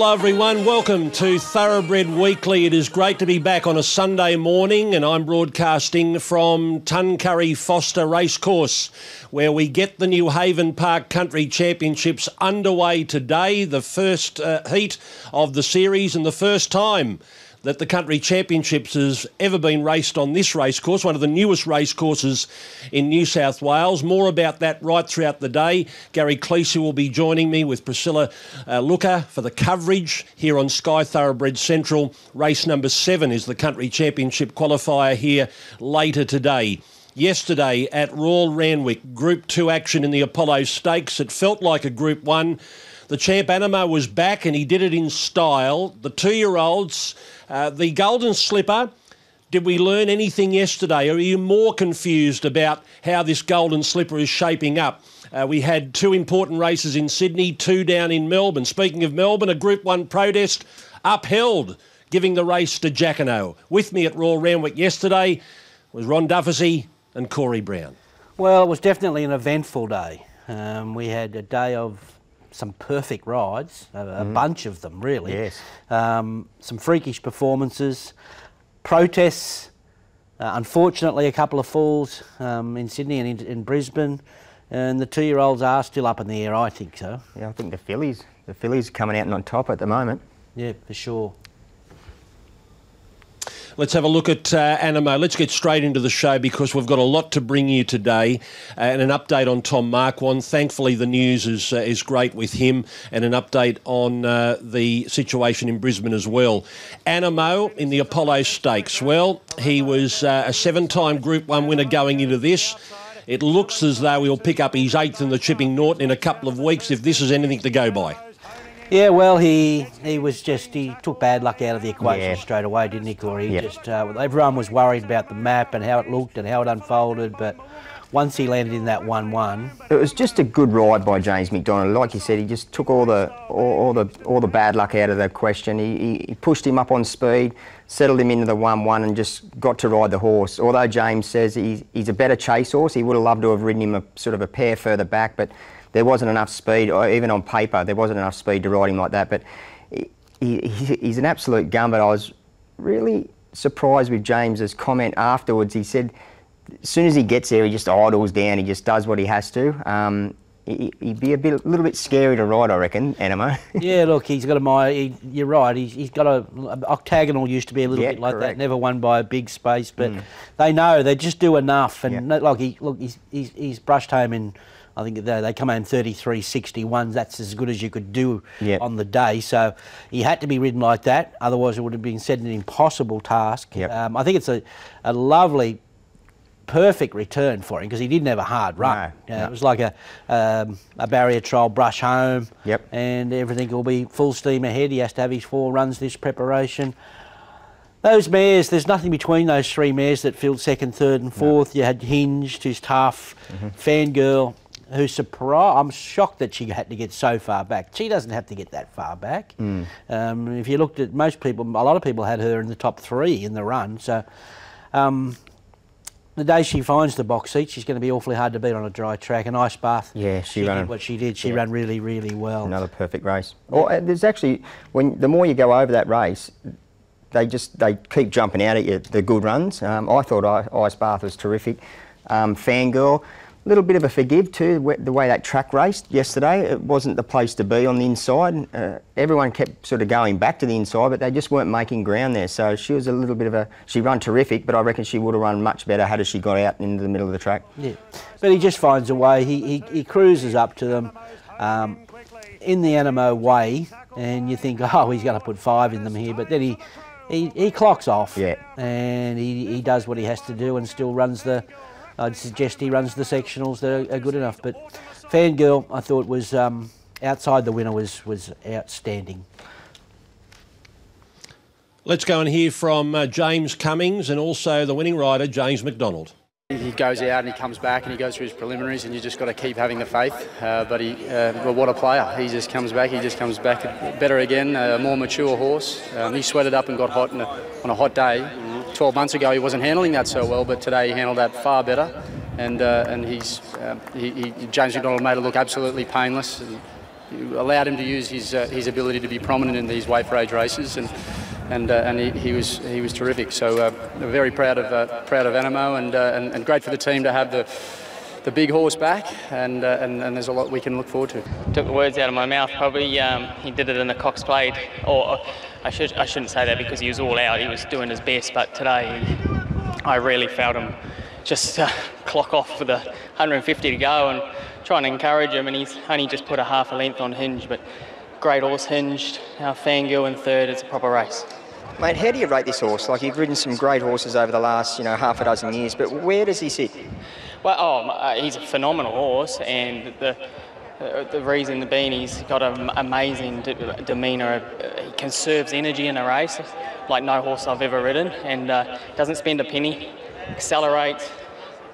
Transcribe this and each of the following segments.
Hello, everyone. Welcome to Thoroughbred Weekly. It is great to be back on a Sunday morning, and I'm broadcasting from Tuncurry Forster Racecourse, where we get the Newhaven Park Country Championships underway today, the first uh, heat of the series, and the first time that the Country Championships has ever been raced on this racecourse, one of the newest racecourses in New South Wales. More about that right throughout the day. Gary Cleese will be joining me with Priscilla uh, Looker for the coverage here on Sky Thoroughbred Central. Race number seven is the Country Championship qualifier here later today. Yesterday at Royal Randwick, Group 2 action in the Apollo Stakes. It felt like a Group 1. The champ Animo was back and he did it in style. The two year olds, uh, the Golden Slipper. Did we learn anything yesterday? Are you more confused about how this Golden Slipper is shaping up? Uh, we had two important races in Sydney, two down in Melbourne. Speaking of Melbourne, a Group 1 protest upheld, giving the race to Jacquinot. With me at Royal Randwick yesterday was Ron Dufficy and Corey Brown. Well, it was definitely an eventful day. Um, we had a day of some perfect rides, a, a bunch of them really. Yes. Um, some freakish performances, protests. Uh, unfortunately, a couple of falls um, in Sydney and in, in Brisbane, and the two-year-olds are still up in the air. I think so. Yeah, I think the fillies, the fillies are coming out and on top at the moment. Yeah, for sure. Let's have a look at uh, Animo. Let's get straight into the show because we've got a lot to bring you today uh, and an update on Tom Marquand. Thankfully, the news is, uh, is great with him and an update on uh, the situation in Brisbane as well. Animo in the Apollo Stakes. Well, he was uh, a seven time Group 1 winner going into this. It looks as though he'll pick up his eighth in the Chipping Norton in a couple of weeks if this is anything to go by. Yeah, well, he he was just he took bad luck out of the equation Yeah. straight away, didn't he, Corey? He Yep. Just uh, everyone was worried about the map and how it looked and how it unfolded, but once he landed in that one-one, It was just a good ride by James McDonald. Like you said, he just took all the all, all the all the bad luck out of the question. He, he, he pushed him up on speed, settled him into the one-one, and just got to ride the horse. Although James says he's, he's a better chase horse, he would have loved to have ridden him a sort of a pair further back, but there wasn't enough speed, or even on paper, there wasn't enough speed to ride him like that. But he, he, he's an absolute gun. But I was really surprised with James's comment afterwards. He said as soon as he gets there, he just idles down. He just does what he has to. Um, he, he'd be a bit, a little bit scary to ride, I reckon, Animo. Yeah, look, he's got a my. He, you're right. He's, he's got a, octagonal used to be a little Yeah, bit like correct. that. Never won by a big space, but they know they just do enough. And Yeah. no, like he look, he's, he's he's brushed home in. I think they, they come home 33 61. That's as good as you could do Yeah. on the day. So he had to be ridden like that. Otherwise, it would have been said an impossible task. Yep. Um, I think it's a, a lovely perfect return for him because he didn't have a hard run. No, no. It was like a, um, a barrier trial brush home. Yep. And everything will be full steam ahead. He has to have his four runs this preparation. Those mares, there's nothing between those three mares that filled second, third, and fourth. You had Hinged, who's tough, Mm-hmm. Fangirl, who's surprised. I'm shocked that she had to get so far back. She doesn't have to get that far back. Mm. Um, if you looked at most people, a lot of people had her in the top three in the run. So um, the day she finds the box seat, she's going to be awfully hard to beat on a dry track. An ice bath. Yeah, she did ran- what she did. She yeah. ran really, really well. Another perfect race. Or uh, there's actually when the more you go over that race, they just they keep jumping out at you. The good runs. Um, I thought I, Ice Bath was terrific. Um, Fangirl, little bit of a forgive too. The way that track raced yesterday, it wasn't the place to be on the inside. Uh, everyone kept sort of going back to the inside, but they just weren't making ground there. So she was a little bit of a. She run terrific, but I reckon she would have run much better had she got out into the middle of the track. Yeah, but he just finds a way. He he, he cruises up to them. Um, in the Animo way, and you think, oh, he's going to put five in them here, but then he he, he clocks off, Yeah. and he, he does what he has to do, and still runs the. I'd suggest he runs the sectionals that are, are good enough. But Fangirl, I thought was um, outside the winner was was outstanding. Let's go and hear from uh, James Cummings and also the winning rider, James McDonald. He goes out and he comes back and he goes through his preliminaries and you just got to keep having the faith. Uh, but he, uh, well, what a player! He just comes back. He just comes back better again. A more mature horse. Um, he sweated up and got hot a, on a hot day. 12 months ago he wasn't handling that so well, but today he handled that far better. And uh, and he's um, he, he, James McDonald made it look absolutely painless. And allowed him to use his uh, his ability to be prominent in these weight for age races and. And, uh, and he, he was he was terrific. So uh, very proud of uh, proud of Animo and, uh, and and great for the team to have the the big horse back. And, uh, and and there's a lot we can look forward to. took the words out of my mouth. Probably um, he did it in the Cox Plate, or I should I shouldn't say that because he was all out. He was doing his best, but today I really felt him just uh, clock off with a 150 to go and trying to encourage him, and he's only just put a half a length on Hinge, but great horse hinged. Our Fangirl in third. It's a proper race. Mate, how do you rate this horse? Like you've ridden some great horses over the last, you know, half a dozen years, but where does he sit? Well, oh, uh, he's a phenomenal horse, and the the reason being he's got an amazing d- demeanour. Uh, He conserves energy in a race like no horse I've ever ridden, and uh, doesn't spend a penny. Accelerates.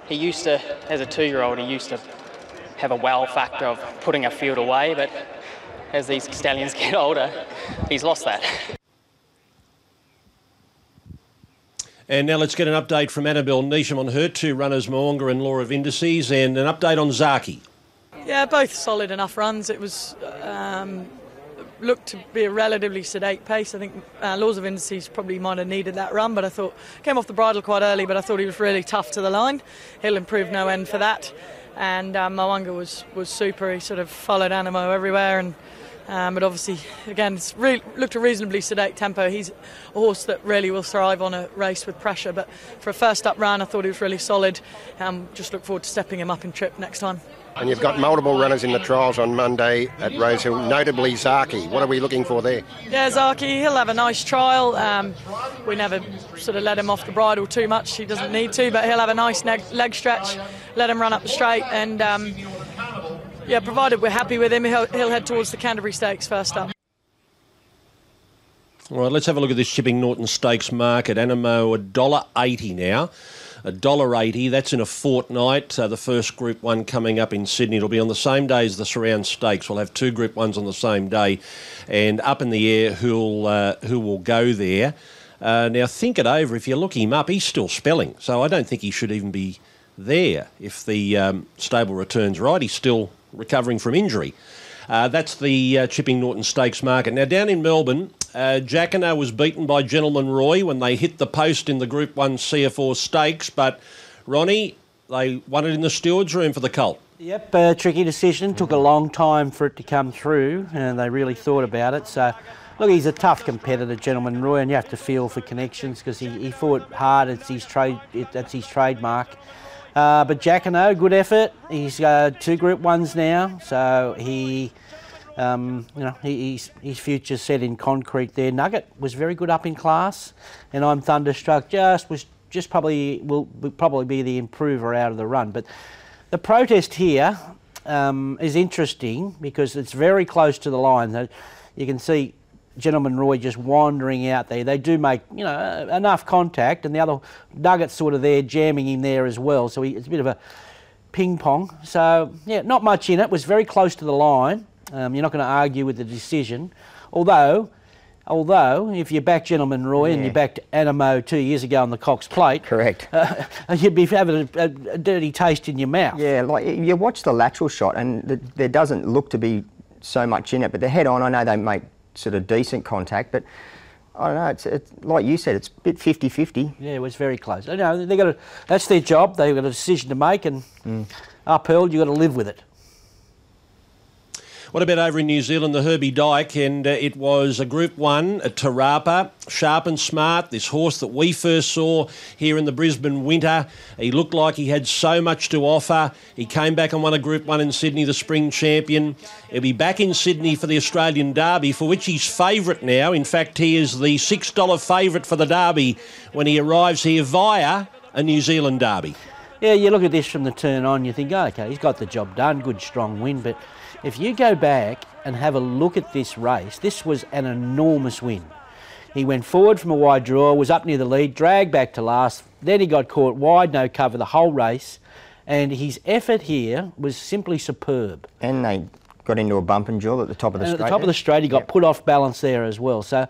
He used to, as a two-year-old, he used to have a wow factor of putting a field away, but as these stallions get older, he's lost that. And now let's get an update from Annabelle Neasham on her two runners, Moanga and Laws of Indices, and an update on Zaaki. Yeah, both solid enough runs. It was um, looked to be a relatively sedate pace. I think uh, Laws of Indices probably might have needed that run, but I thought came off the bridle quite early. But I thought he was really tough to the line. He'll improve no end for that. And um, Moanga was was super. He sort of followed Animo everywhere and. Um, but obviously, again, re- looked a reasonably sedate tempo. He's a horse that really will thrive on a race with pressure. But for a first up run, I thought he was really solid. Um, just look forward to stepping him up in trip next time. And you've got multiple runners in the trials on Monday at Rosehill, notably Zaaki. What are we looking for there? Yeah, Zaaki, he'll have a nice trial. Um, we never sort of let him off the bridle too much. He doesn't need to, but he'll have a nice leg, leg stretch. Let him run up the straight, and um, yeah, provided we're happy with him, he'll, he'll head towards the Canterbury Stakes first up. All right, let's have a look at this Chipping Norton Stakes market. Animo $1.80 now. $1.80, that's in a fortnight. Uh, the first Group 1 coming up in Sydney. It'll be on the same day as the Surround Stakes. We'll have two Group 1s on the same day. And up in the air, who'll, uh, who will go there. Uh, now, think it over. If you look him up, he's still spelling. So I don't think he should even be there if the um, stable returns right. He's still recovering from injury. Uh, that's the uh, Chipping Norton Stakes market. Now, down in Melbourne, uh, Jacquinot was beaten by Gentleman Roy when they hit the post in the Group 1 CF Orr Stakes, but Ronnie, they won it in the steward's room for the Colt. Yep, uh, tricky decision. Took a long time for it to come through, and they really thought about it. So, look, he's a tough competitor, Gentleman Roy, and you have to feel for connections because he, he fought hard. It's his trade. It, that's his trademark. Uh, but Jacquinot, good effort. He's uh, two Group Ones now, so he. Um, you know, he, he's, his future's set in concrete there. Nugget was very good up in class, and I'm thunderstruck. Just was just probably will, probably be the improver out of the run. But the protest here um, is interesting because it's very close to the line. You can see Gentleman Roy just wandering out there. They do make you know enough contact, and the other Nugget's sort of there jamming him there as well. So he, it's a bit of a ping pong. So yeah, not much in it. Was very close to the line. Um, you're not going to argue with the decision, although. Although, if you back Gentleman Roy and you Yeah. backed Animo two years ago on the Cox Plate, Correct. uh, you'd be having a, a, a dirty taste in your mouth. Yeah, like you watch the lateral shot, and the, there doesn't look to be so much in it. But the head on, I know they make sort of decent contact, but I don't know. It's, it's like you said, it's a bit 50-50. Yeah, it was very close. You know, they got a, that's their job. They've got a decision to make, and upheld. You've got to live with it. What about over in New Zealand, the Herbie Dyke? And uh, it was a Group 1, a Te Rapa, sharp and smart. This horse that we first saw here in the Brisbane winter. He looked like he had so much to offer. He came back and won a Group 1 in Sydney, the spring champion. He'll be back in Sydney for the Australian Derby, for which he's favourite now. In fact, he is the $6 favourite for the Derby when he arrives here via a New Zealand Derby. Yeah, you look at this from the turn on, you think, oh, okay, he's got the job done, good strong win. But if you go back and have a look at this race, this was an enormous win. He went forward from a wide draw, was up near the lead, dragged back to last. Then he got caught wide, no cover the whole race. And his effort here was simply superb. And they got into a bump and duel at the top of the And at the top of the straight, he got Yep. put off balance there as well. So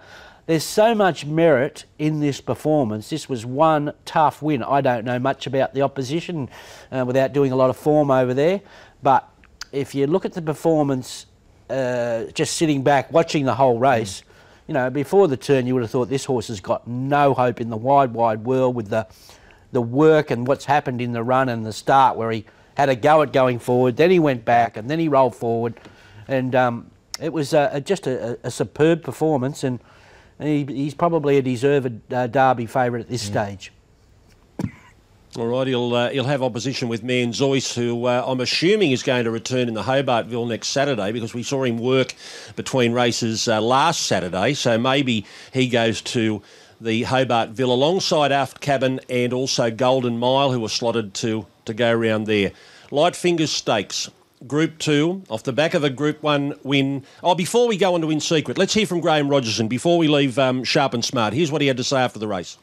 there's so much merit in this performance. This was one tough win. I don't know much about the opposition uh, without doing a lot of form over there, but if you look at the performance, uh, just sitting back watching the whole race, you know, before the turn, you would have thought this horse has got no hope in the wide, wide world with the the work and what's happened in the run and the start, where he had a go at going forward, then he went back, and then he rolled forward, and um, it was uh, just a, a superb performance, and he, he's probably a deserved uh, Derby favourite at this stage. All right, he'll uh, he'll have opposition with Manzoice, who uh, I'm assuming is going to return in the Hobartville next Saturday because we saw him work between races uh, last Saturday. So maybe he goes to the Hobartville alongside Aft Cabin and also Golden Mile, who are slotted to to go around there. Light Fingers Stakes. Group two, off the back of a Group One win. Oh, before we go on to Win Secret, let's hear from Graham Richardson before we leave um, Sharp and Smart. Here's what he had to say after the race.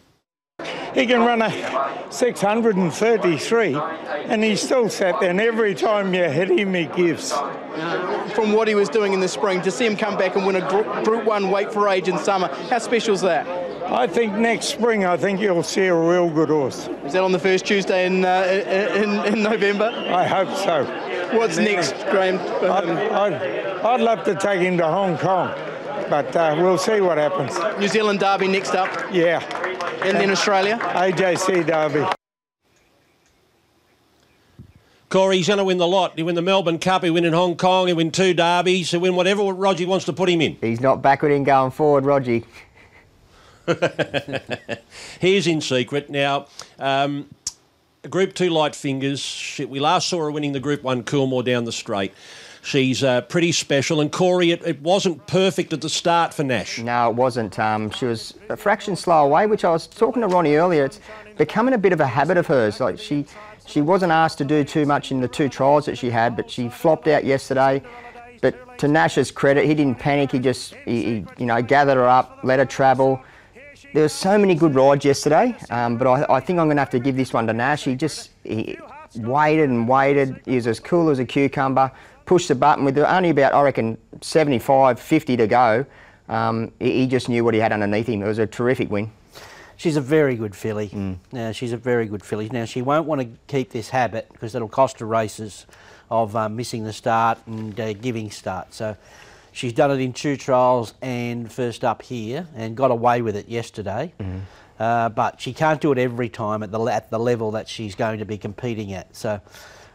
He can run a 633 and he's still sat there and every time you hit him he gives. from what he was doing in the spring to see him come back and win a group, group one weight for age in summer. How special is that? I think next spring I think you'll see a real good horse. Is that on the first Tuesday in uh, in, in November? I hope so. What's next, Graham? I'd, I'd, I'd love to take him to Hong Kong, but uh, we'll see what happens. New Zealand Derby next up, Yeah, and then Australia. AJC Derby. Corey, he's going to win the lot. He win the Melbourne Cup, he win in Hong Kong, he win two derbies, he win whatever Roger wants to put him in. He's not backward in going forward, Roger. Here's in secret. Now, um, Group 2 Light Fingers, she, we last saw her winning the Group 1 Coolmore down the straight. She's uh, pretty special. And Corey, it, it wasn't perfect at the start for Nash. No, it wasn't. Um, she was a fraction slow away, which I was talking to Ronnie earlier. It's becoming a bit of a habit of hers. Like she, she wasn't asked to do too much in the two trials that she had, but she flopped out yesterday. But to Nash's credit, he didn't panic. He just, he, he, you know, gathered her up, let her travel. There were so many good rides yesterday, um, but I, I think I'm going to have to give this one to Nash. He just he waited and waited. He was as cool as a cucumber. Pushed the button with only about, I reckon, 75, 50 to go. Um, he, he just knew what he had underneath him. It was a terrific win. She's a very good filly. Now she's a very good filly. Now she won't want to keep this habit because it'll cost her races of um, missing the start and uh, giving start. So she's done it in two trials and first up here and got away with it yesterday. Uh, but she can't do it every time at the at the level that she's going to be competing at. So.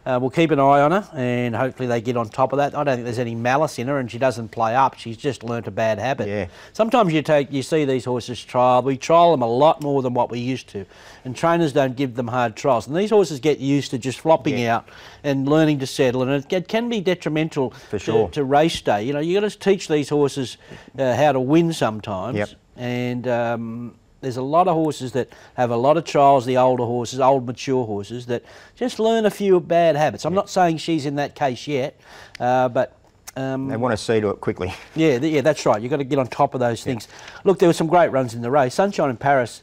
Uh, we'll keep an eye on her and hopefully they get on top of that. I don't think there's any malice in her and she doesn't play up. She's just learnt a bad habit. Yeah. Sometimes you take you see these horses trial. We trial them a lot more than what we used to, and trainers don't give them hard trials. And these horses get used to just flopping Yeah. out and learning to settle, and it, it can be detrimental For sure. to race day. You know, you got to teach these horses uh, how to win sometimes. Yep. And um, there's a lot of horses that have a lot of trials. The older horses, old mature horses, that just learn a few bad habits. I'm not saying she's in that case yet, uh, but. Um, They want to see to it quickly. yeah, yeah, that's right. You've got to get on top of those things. Look, there were some great runs in the race. Sunshine in Paris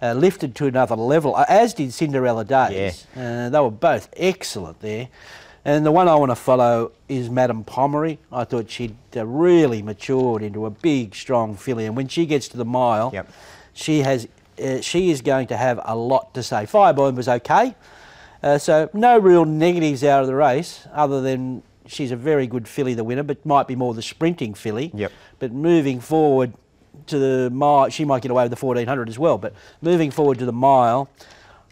uh, lifted to another level, as did Cinderella Days. Uh, they were both excellent there. And the one I want to follow is Madame Pommery. I thought she'd uh, really matured into a big, strong filly. And when she gets to the mile, Yep. She has uh, she is going to have a lot to say. Fireburn was okay, uh, so no real negatives out of the race, other than she's a very good filly, the winner, but might be more the sprinting filly. Yep. But moving forward to the mile, she might get away with the 1400 as well. But moving forward to the mile,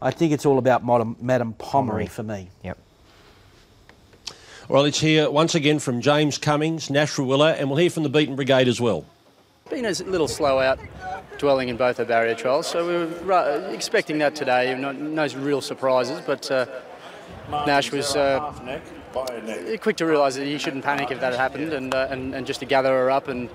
I think it's all about Madame, Madame Pommery for me. Yep. Well, it's here once again from James Cummings, Nash Rawiller, and we'll hear from the Beaten Brigade as well. Been a little slow out dwelling in both the barrier trials, so we were expecting that today. No, no real surprises, but uh, Nash was uh, quick to realise that he shouldn't panic if that happened, and, uh, and and just to gather her up and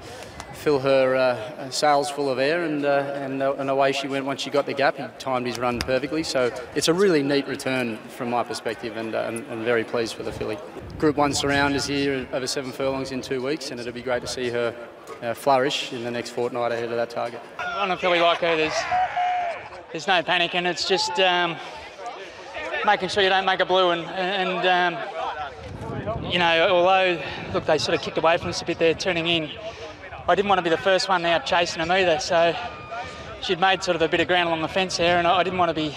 fill her uh, sails full of air, and uh, and, uh, and away she went once she got the gap. He timed his run perfectly, so it's a really neat return from my perspective, and uh, and, and very pleased for the filly. Group One surround is here over seven furlongs in two weeks, and it'll be great to see her uh, flourish in the next fortnight ahead of that target. on a filly like her, there's there's no panic, and it's just um, making sure you don't make a blue. And, and um, you know, although look, they sort of kicked away from us a bit there, turning in. I didn't want to be the first one out chasing them either, so she'd made sort of a bit of ground along the fence there, and I I didn't want to be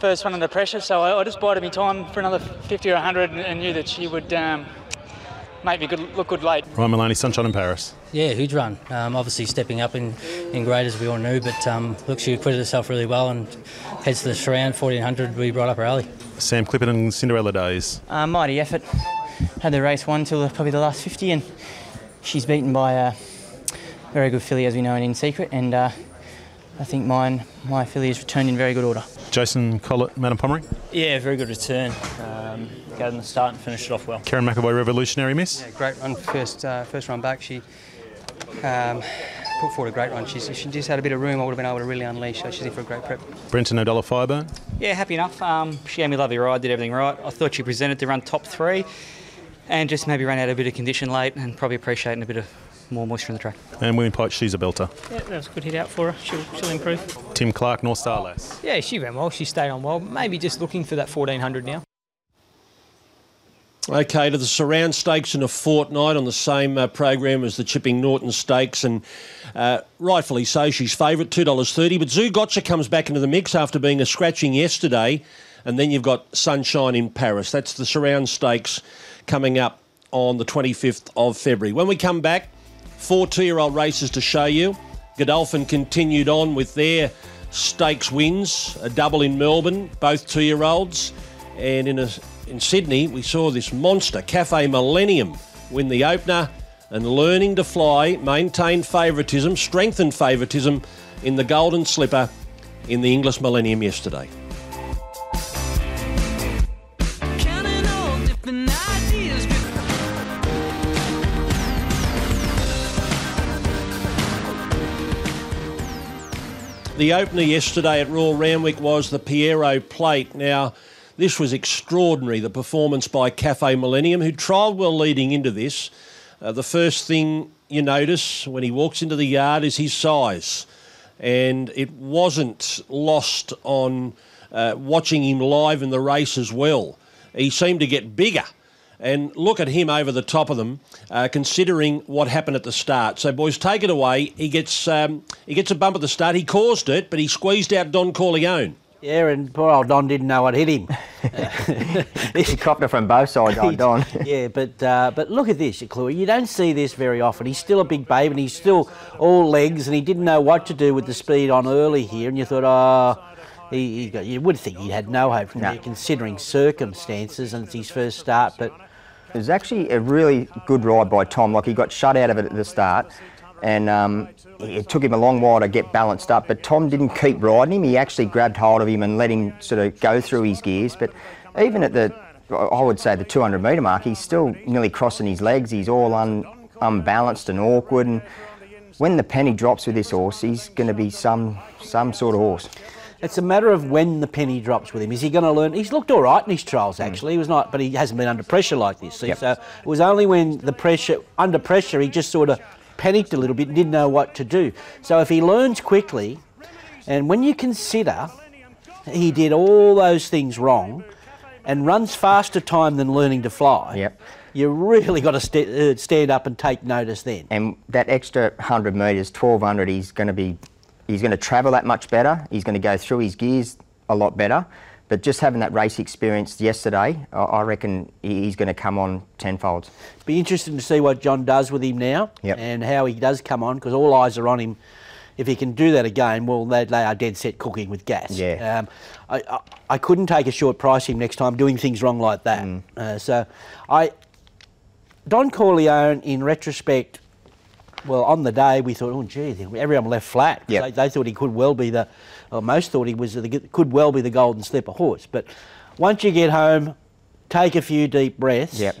first one under pressure, so I, I just bided my time for another 50 or 100, and, and knew that she would um, make me good, look good late. Ryan Maloney, Sunshine in Paris. Yeah, huge run. Um, obviously stepping up in, in grade as we all knew, but um, look, she acquitted herself really well and heads to the surround 1400. We brought up her alley. Sam Clipperton and Cinderella Days. Uh, mighty effort. Had the race won till probably the last 50, and she's beaten by a very good filly, as we know, in In Secret. And uh, I think mine, my filly has returned in very good order. Jason Collett, Madame Pommery. Yeah, very good return. Um, got in the start and finished it off well. Kerrin McEvoy, Revolutionary Miss. Yeah, great run first uh, first run back. She um, put forward a great run. She's, she just had a bit of room, I would have been able to really unleash. So she's in for a great prep. Brenton O'Donnell Fireburn. Yeah, happy enough. Um, she gave me a lovely ride, did everything right. I thought she presented to run top three and just maybe ran out a bit of condition late and probably appreciating a bit of more moisture in the track. And William Pike, she's a belter. Yeah, that was a good hit out for her. She'll, she'll improve. Tim Clark, North Star Lass. Yeah, she ran well. She stayed on well. Maybe just looking for that 1400 now. Okay, to the Surround Stakes in a fortnight on the same uh, program as the Chipping Norton Stakes, and uh, rightfully so, she's favourite, $2.30. But Zougotcha comes back into the mix after being a scratching yesterday, and then you've got Sunshine in Paris. That's the Surround Stakes coming up on the 25th of February. When we come back, four two year old races to show you. Godolphin continued on with their stakes wins, a double in Melbourne, both two year olds. And in, a, in Sydney, we saw this monster, Cafe Millennium, win the opener and learning to fly, maintain favouritism, strengthen favouritism in the Golden Slipper in the Inglis Millennium yesterday. Counting all different ideas. The opener yesterday at Royal Randwick was the Pierro Plate. Now, this was extraordinary, the performance by Cafe Millennium, who trialled well leading into this. Uh, the first thing you notice when he walks into the yard is his size. And it wasn't lost on uh, watching him live in the race as well. He seemed to get bigger. And look at him over the top of them, uh, considering what happened at the start. So, boys, take it away. He gets um, he gets a bump at the start. He caused it, but he squeezed out Don Corleone. Yeah, and poor old Don didn't know what hit him. he copped it from both sides, old Don. yeah, but uh, but look at this, Chloe. You don't see this very often. He's still a big babe, and he's still all legs, and he didn't know what to do with the speed on early here. And you thought, oh, he, he got, you would think he had no hope from No. there, considering circumstances, and it's his first start. But It was actually a really good ride by Tom. Like he got shut out of it at the start, and um, it took him a long while to get balanced up. But Tom didn't keep riding him. He actually grabbed hold of him and let him sort of go through his gears. But even at the, I would say the 200 metre mark, he's still nearly crossing his legs. He's all un, unbalanced and awkward. And when the penny drops with this horse, he's going to be some some sort of horse. It's a matter of when the penny drops with him. Is he going to learn? He's looked all right in his trials, actually. He was not, but he hasn't been under pressure like this. See? Yep. So it was only when the pressure, under pressure, he just sort of panicked a little bit and didn't know what to do. So if he learns quickly, and when you consider he did all those things wrong and runs faster time than learning to fly, Yep. you really got to st- uh, stand up and take notice then. And that extra 100 metres, 1200, he's going to be, he's going to travel that much better. He's going to go through his gears a lot better. But just having that race experience yesterday, I, I reckon he's going to come on tenfold. Be interesting to see what John does with him now Yep. and how he does come on because all eyes are on him if he can do that again, well, they, they are dead set cooking with gas. Yeah. Um, I, I, I couldn't take a short price him next time doing things wrong like that. Mm. Uh, so, I Don Corleone, in retrospect, well, on the day we thought, oh, gee, everyone left flat. Yep. They, they thought he could well be the, or most thought he was the, could well be the golden slipper horse. But once you get home, take a few deep breaths. Yep.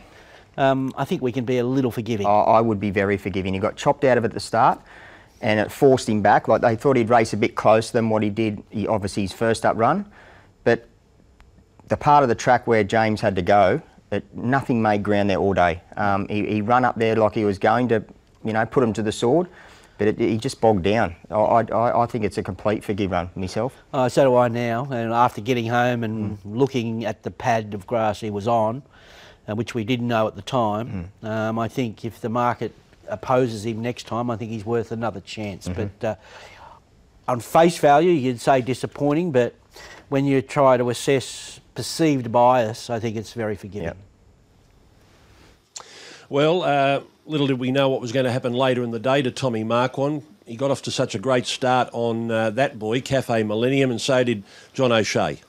Um, I think we can be a little forgiving. I, I would be very forgiving. He got chopped out of it at the start, and it forced him back. Like they thought he'd race a bit closer than what he did. He, obviously his first up run, but the part of the track where James had to go, it, nothing made ground there all day. Um, he, he run up there like he was going to, you know, put him to the sword, but it, he just bogged down. I, I, I think it's a complete forgive run myself. Oh, so do I now. And after getting home and looking at the pad of grass he was on, uh, which we didn't know at the time, um, I think if the market opposes him next time, I think he's worth another chance. Mhm. But uh, on face value, you'd say disappointing, but when you try to assess perceived bias, I think it's very forgiving. Well, uh, little did we know what was going to happen later in the day to Tommy Marquand. He got off to such a great start on uh, that boy, Cafe Millennium, and so did John O'Shea.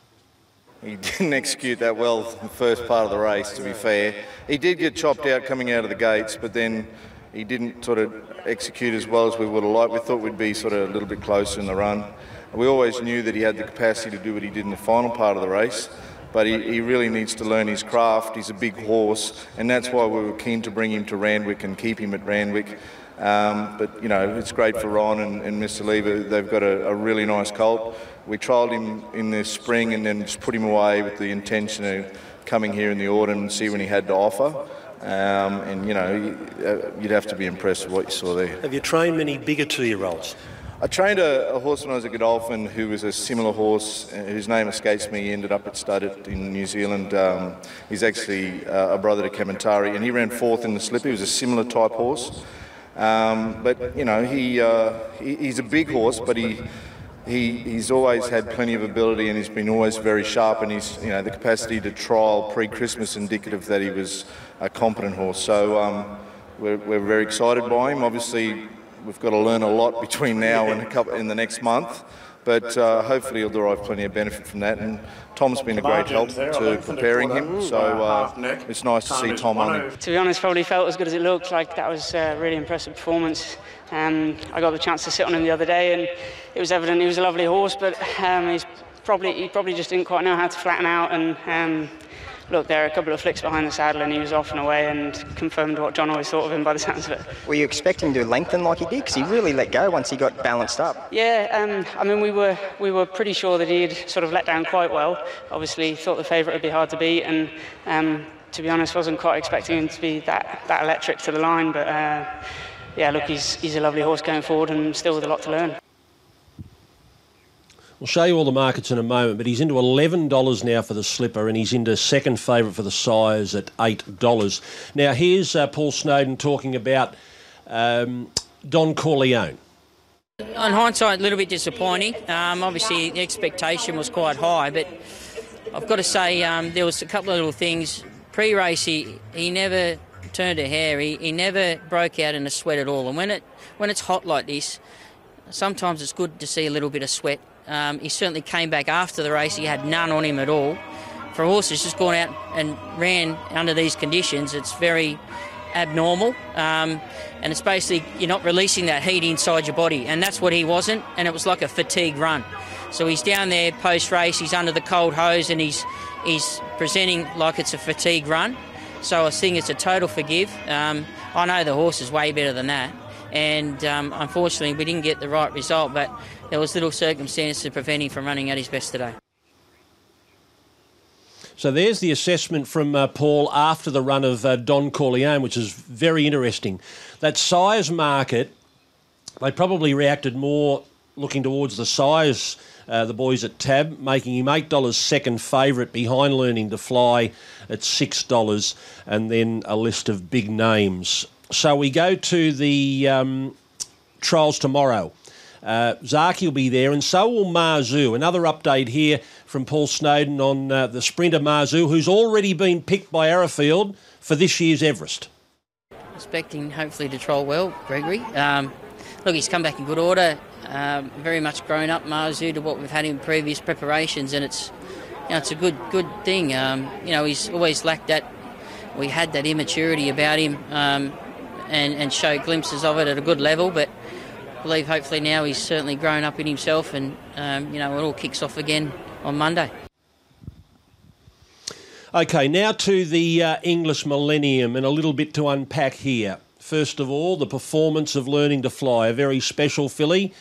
He didn't execute that well in the first part of the race, to be fair. He did get chopped out coming out of the gates, but then he didn't sort of execute as well as we would have liked. We thought we'd be sort of a little bit closer in the run. We always knew that he had the capacity to do what he did in the final part of the race, but he, he really needs to learn his craft. He's a big horse, and that's why we were keen to bring him to Randwick and keep him at Randwick. Um, but you know, it's great for Ron and, and Mr. Lever. They've got a, a really nice colt. We trialled him in the spring and then just put him away with the intention of coming here in the autumn and see when he had to offer. Um, and you know, uh, you'd have to be impressed with what you saw there. Have you trained many bigger two-year-olds? I trained a, a horse when I was at Godolphin who was a similar horse, whose name escapes me. He ended up at Studded in New Zealand. Um, he's actually uh, a brother to Kementari, and he ran fourth in the slip. He was a similar type horse. Um, but, you know, he, uh, he, he's a big horse, but he, he, he's always had plenty of ability and he's been always very sharp and he's, you know, the capacity to trial pre-Christmas indicative that he was a competent horse. So um, we're, we're very excited by him. Obviously, we've got to learn a lot between now and a couple, in the next month. But uh, hopefully he'll derive plenty of benefit from that. And Tom's been a great help to preparing him. So uh, it's nice to see Tom on. To be honest, probably felt as good as it looked. Like that was a really impressive performance. Um, I got the chance to sit on him the other day, and it was evident he was a lovely horse. But um, he's probably he probably just didn't quite know how to flatten out. And um, look, there are a couple of flicks behind the saddle, and he was off and away, and confirmed what John always thought of him by the sounds of it. Were you expecting him to lengthen like he did? Because he really let go once he got balanced up. Yeah, um, I mean, we were we were pretty sure that he'd sort of let down quite well. Obviously, thought the favourite would be hard to beat, and um, to be honest, wasn't quite expecting him to be that that electric to the line. But uh, yeah, look, he's he's a lovely horse going forward, and still with a lot to learn. We'll show you all the markets in a moment, but he's into $11 now for the slipper and he's into second favourite for the sires at $8. Now, here's uh, Paul Snowden talking about um, Don Corleone. On hindsight, a little bit disappointing. Um, obviously, the expectation was quite high, but I've got to say um, there was a couple of little things. Pre-race, he, he never turned a hair. He, he never broke out in a sweat at all. And when it when it's hot like this, sometimes it's good to see a little bit of sweat. Um, he certainly came back after the race. He had none on him at all. For a horse that's just gone out and ran under these conditions, it's very abnormal. Um, and it's basically you're not releasing that heat inside your body, and that's what he wasn't. And it was like a fatigue run. So he's down there post race. He's under the cold hose, and he's he's presenting like it's a fatigue run. So I think it's a total forgive. Um, I know the horse is way better than that, and um, unfortunately we didn't get the right result. But there was little circumstances to prevent him from running at his best today. So there's the assessment from uh, Paul after the run of uh, Don Corleone, which is very interesting. That size market, they probably reacted more looking towards the size, uh, the boys at Tab, making him $8 second favourite behind learning to fly at $6, and then a list of big names. So we go to the um, trials tomorrow. Uh, Zaaki will be there, and so will Marzu. Another update here from Paul Snowden on uh, the sprinter Marzu, who's already been picked by Arrowfield for this year's Everest. Expecting hopefully to troll well, Gregory. Um, look, he's come back in good order. um, very much grown up Marzu to what we've had in previous preparations, and it's you know, it's a good good thing. Um, you know, he's always lacked that. We had that immaturity about him, um, and and showed glimpses of it at a good level, but. I believe hopefully now he's certainly grown up in himself, and um, you know it all kicks off again on Monday. Okay, now to the uh, Inglis Millennium and a little bit to unpack here. First of all, the performance of Learning to Fly, a very special filly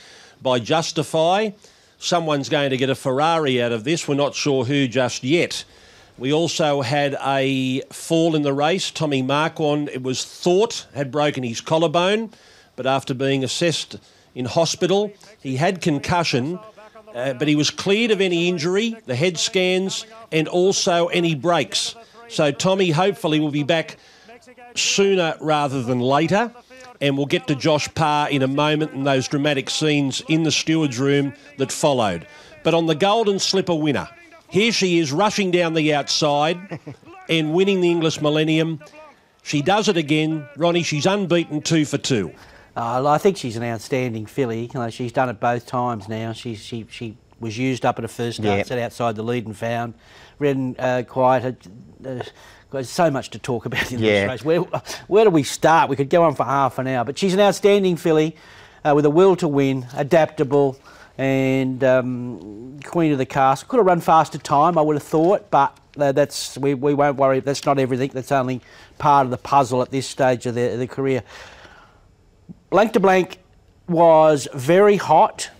by Justify. Someone's going to get a Ferrari out of this. We're not sure who just yet. We also had a fall in the race. Tommy Marquand, it was thought, had broken his collarbone, but after being assessed in hospital, he had concussion, uh, but he was cleared of any injury, the head scans, and also any breaks. So Tommy hopefully will be back sooner rather than later. And we'll get to Josh Parr in a moment and those dramatic scenes in the steward's room that followed. But on the Golden Slipper winner, here she is rushing down the outside and winning the Inglis Millennium. She does it again. Ronnie, she's unbeaten two for two. Uh, I think she's an outstanding filly. You know, she's done it both times now. She she she was used up at a first start, Yep. set outside the lead and found. Ridden uh, quiet. Uh, there's so much to talk about in Yeah. this race. Where where do we start? We could go on for half an hour. But she's an outstanding filly uh, with a will to win, adaptable, and um, queen of the castle. Could have run faster time, I would have thought, but uh, that's we, we won't worry. That's not everything. That's only part of the puzzle at this stage of their, their career. Blank to Blank was very hot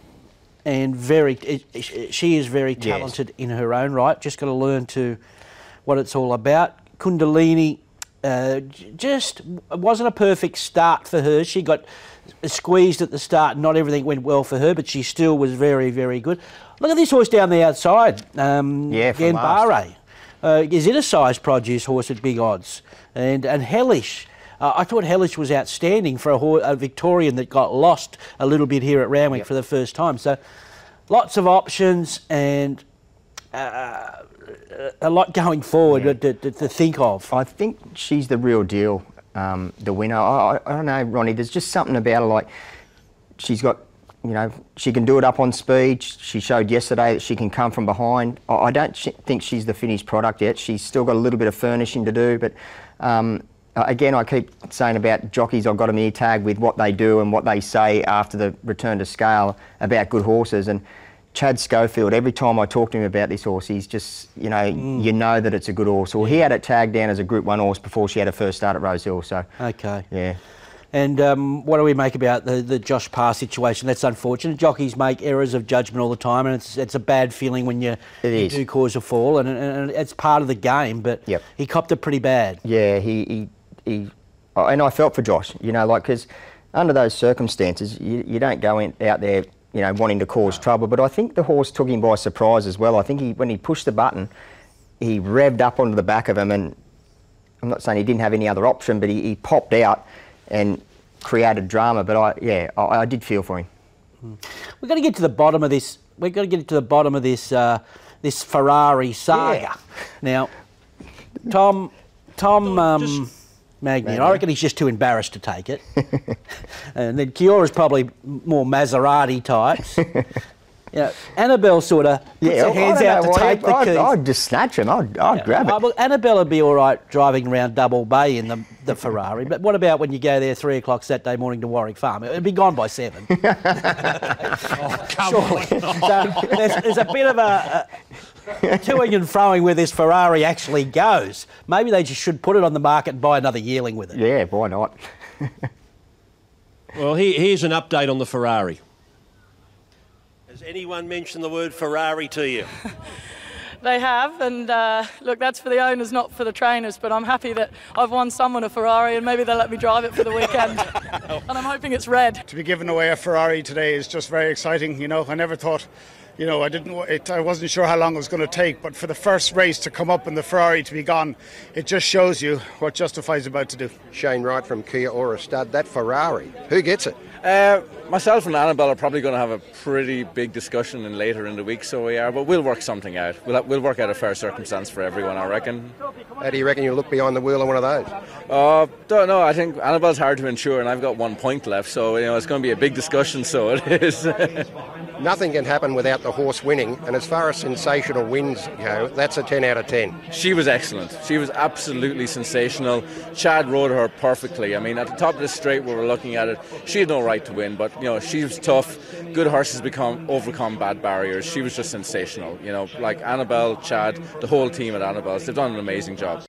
and very. It, it- she is very Yes. talented in her own right. Just got to learn to what it's all about. Kundalini uh, just wasn't a perfect start for her. She got squeezed at the start. Not everything went well for her, but she still was very, very good. Look at this horse down the outside. Um, Yeah, from Ganbare. Uh, is it a size produce horse at big odds? And and Hellish. Uh, I thought Hellish was outstanding for a, a Victorian that got lost a little bit here at Randwick for the first time. So lots of options and uh, a lot going forward to, to, to think of. I think she's the real deal, um, the winner. I, I, don't know, Ronnie. There's just something about her. Like she's got, you know, she can do it up on speed. She showed yesterday that she can come from behind. I, I don't sh- think she's the finished product yet. She's still got a little bit of furnishing to do. But um, again, I keep saying about jockeys. I've got them ear tagged with what they do and what they say after the return to scale about good horses and. Chad Schofield, every time I talk to him about this horse, he's just, you know, you know that it's a good horse. Well, he had it tagged down as a Group 1 horse before she had her first start at Rose Hill, so... Okay. Yeah. And um, what do we make about the, the Josh Parr situation? That's unfortunate. Jockeys make errors of judgment all the time, and it's it's a bad feeling when you, you do cause a fall, and, and, it's part of the game. But Yep. he copped it pretty bad. Yeah, he, he, he and I felt for Josh, you know, like, because under those circumstances, you, you don't go in, out there, you know, wanting to cause trouble. But I think the horse took him by surprise as well. I think he, when he pushed the button, he revved up onto the back of him, and I'm not saying he didn't have any other option, but he, he popped out and created drama. But I, yeah, I, I did feel for him. We've got to get to the bottom of this. We've got to get to the bottom of this uh, this Ferrari saga. Now, Tom, Tom um, Magnier, I reckon he's just too embarrassed to take it. and then Kiora's probably more Maserati types. Yeah, Annabelle sort of puts Yeah, her I hands don't out know to why- take the I'd, keys. I'd just snatch him. I'd, I'd grab it. Well, Annabelle would be all right driving around Double Bay in the, the Ferrari, but what about when you go there three o'clock Saturday morning to Warwick Farm? It'd be gone by seven. Oh, Surely. so there's, there's a bit of a, a toing and froing where this Ferrari actually goes. Maybe they just should put it on the market and buy another yearling with it. Yeah, why not? Well, here, here's an update on the Ferrari. Has anyone mentioned the word Ferrari to you? They have, and uh, look, that's for the owners, not for the trainers. But I'm happy that I've won someone a Ferrari, and maybe they'll let me drive it for the weekend. and I'm hoping it's red. To be given away a Ferrari today is just very exciting. You know, I never thought you know, I didn't. It, I wasn't sure how long it was going to take, but for the first race to come up and the Ferrari to be gone, it just shows you what Justify's about to do. Shane Wright from Kia Ora Stud. That Ferrari, who gets it? Uh, myself and Annabelle are probably going to have a pretty big discussion in later in the week, so we are. But we'll work something out. We'll, we'll work out a fair circumstance for everyone, I reckon. How do you reckon you'll look behind the wheel of one of those? Uh, don't know. I think Annabelle's hard to insure, and I've got one point left, so you know it's going to be a big discussion. So it is. Nothing can happen without the horse winning, and as far as sensational wins go, that's a 10 out of 10. She was excellent. She was absolutely sensational. Chad rode her perfectly. I mean, at the top of the straight, we were looking at it. She had no right to win, but you know, she was tough. Good horses become overcome bad barriers. She was just sensational. You know, like Annabelle, Chad, the whole team at Annabelle's, they've done an amazing job.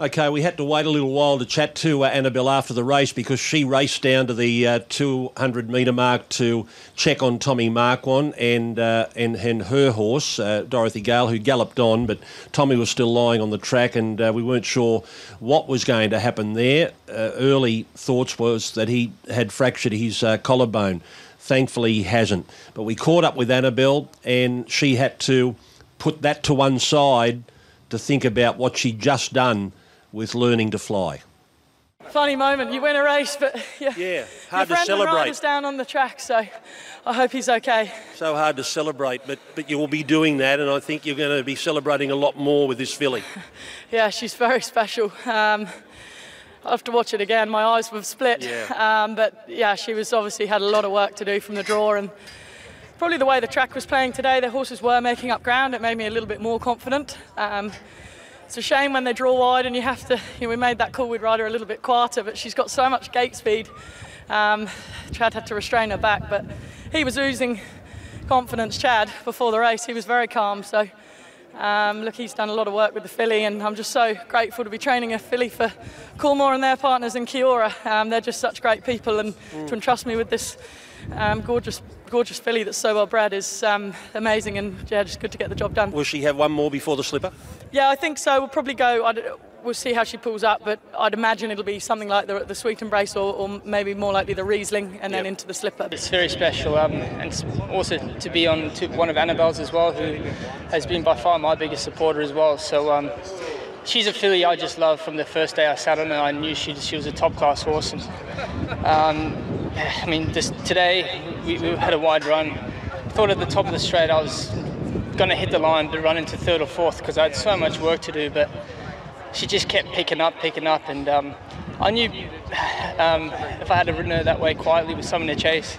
Okay, we had to wait a little while to chat to uh, Annabelle after the race because she raced down to the uh, 200 metre mark to check on Tommy Marquand and uh, and and her horse uh, Dorothy Gale, who galloped on, but Tommy was still lying on the track, and uh, we weren't sure what was going to happen there. Uh, early thoughts was that he had fractured his collarbone. Thankfully, he hasn't. But we caught up with Annabelle, and she had to put that to one side to think about what she'd just with learning to fly. Funny moment. You win a race, but yeah, Yeah, hard to your friend celebrate. is down on the track, so I hope he's okay. So hard to celebrate, but but you will be doing that, and I think you're going to be celebrating a lot more with this filly. Yeah, she's very special. Um, I'll have to watch it again. My eyes were split. Yeah. Um, but yeah, she was obviously had a lot of work to do from the draw, and probably the way the track was playing today, the horses were making up ground. It made me a little bit more confident. Um, it's a shame when they draw wide and you have to. You know, we made that call. We'd ride her a little bit quieter, but she's got so much gate speed. Um, Chad had to restrain her back, but he was oozing confidence. Chad before the race, he was very calm. So. Um, look, he's done a lot of work with the filly, and I'm just so grateful to be training a filly for Coolmore and their partners in Kia Ora. Um, they're just such great people, and to entrust me with this um, gorgeous, gorgeous filly that's so well bred is um, amazing, and yeah, just good to get the job done. Will she have one more before the slipper? Yeah, I think so. We'll probably go. I d we'll see how she pulls up, but I'd imagine it'll be something like the, the Sweet Embrace, or, or maybe more likely the Riesling, and then into the slipper. It's very special, um, and it's also to be on to one of Annabelle's as well, who has been by far my biggest supporter as well. So um, she's a filly I just love from the first day I sat on her. I knew she she was a top class horse, and um, I mean, just today we, we had a wide run. Thought at the top of the straight I was going to hit the line to run into third or fourth because I had so much work to do, but she just kept picking up, picking up, and um, I knew um, if I had ridden her that way quietly with someone to chase,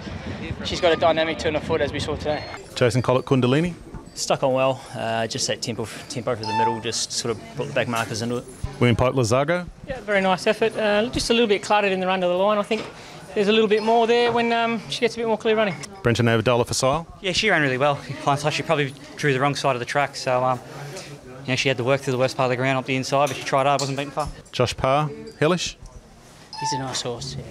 she's got a dynamic turn of foot as we saw today. Jason Collett Kundalini. Stuck on well, uh, just that tempo, tempo through the middle, just sort of brought the back markers into it. William Pope Lazago. Yeah, very nice effort. Uh, just a little bit cluttered in the run to the line. I think there's a little bit more there when um, she gets a bit more clear running. Brenton Avdulla for Sile. Yeah, she ran really well. In hindsight, she probably drew the wrong side of the track, so um, you know, she had to work through the worst part of the ground up the inside, but she tried hard, wasn't beaten far. Josh Parr, Hellish. He's a nice horse, yeah.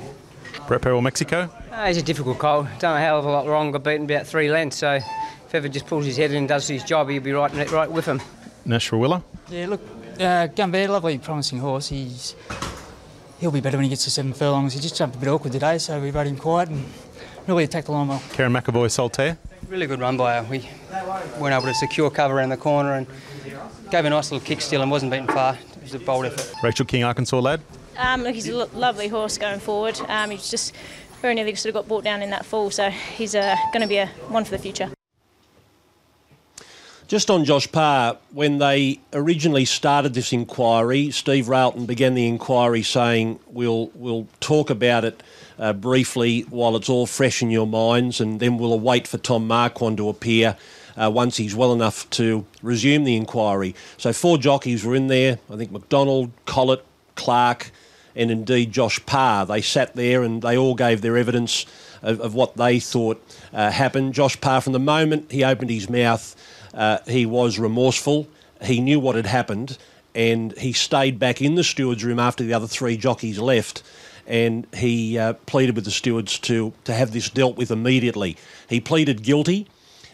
Brett Prebble, Mexico. Uh, he's a difficult colt. Done a hell of a lot wrong. Got beaten about three lengths. So if ever just pulls his head in and does his job, he'll be right, right with him. Nash Rawiller. Yeah, look, uh, Gambit, lovely, promising horse. He's he'll be better when he gets to seven furlongs. He just jumped a bit awkward today, so we rode him quiet and really attacked the line well. Kerrin McEvoy, Saltaire. Really good run by her. We weren't able to secure cover around the corner and gave a nice little kick still and wasn't beaten far. It was a bold effort. Rachel King, Arkansas lad. Um, look, he's a lo- lovely horse going forward. Um, he's just very nearly sort of got brought down in that fall, so he's uh, going to be a one for the future. Just on Josh Parr, when they originally started this inquiry, Steve Railton began the inquiry saying, "We'll we'll talk about it uh, briefly while it's all fresh in your minds, and then we'll await for Tom Marquand to appear." Uh, once he's well enough to resume the inquiry. So four jockeys were in there. I think McDonald, Collett, Clark, and indeed Josh Parr. They sat there and they all gave their evidence of, of what they thought uh, happened. Josh Parr, from the moment he opened his mouth, uh, he was remorseful. He knew what had happened, and he stayed back in the stewards' room after the other three jockeys left. And he uh, pleaded with the stewards to, to have this dealt with immediately. He pleaded guilty.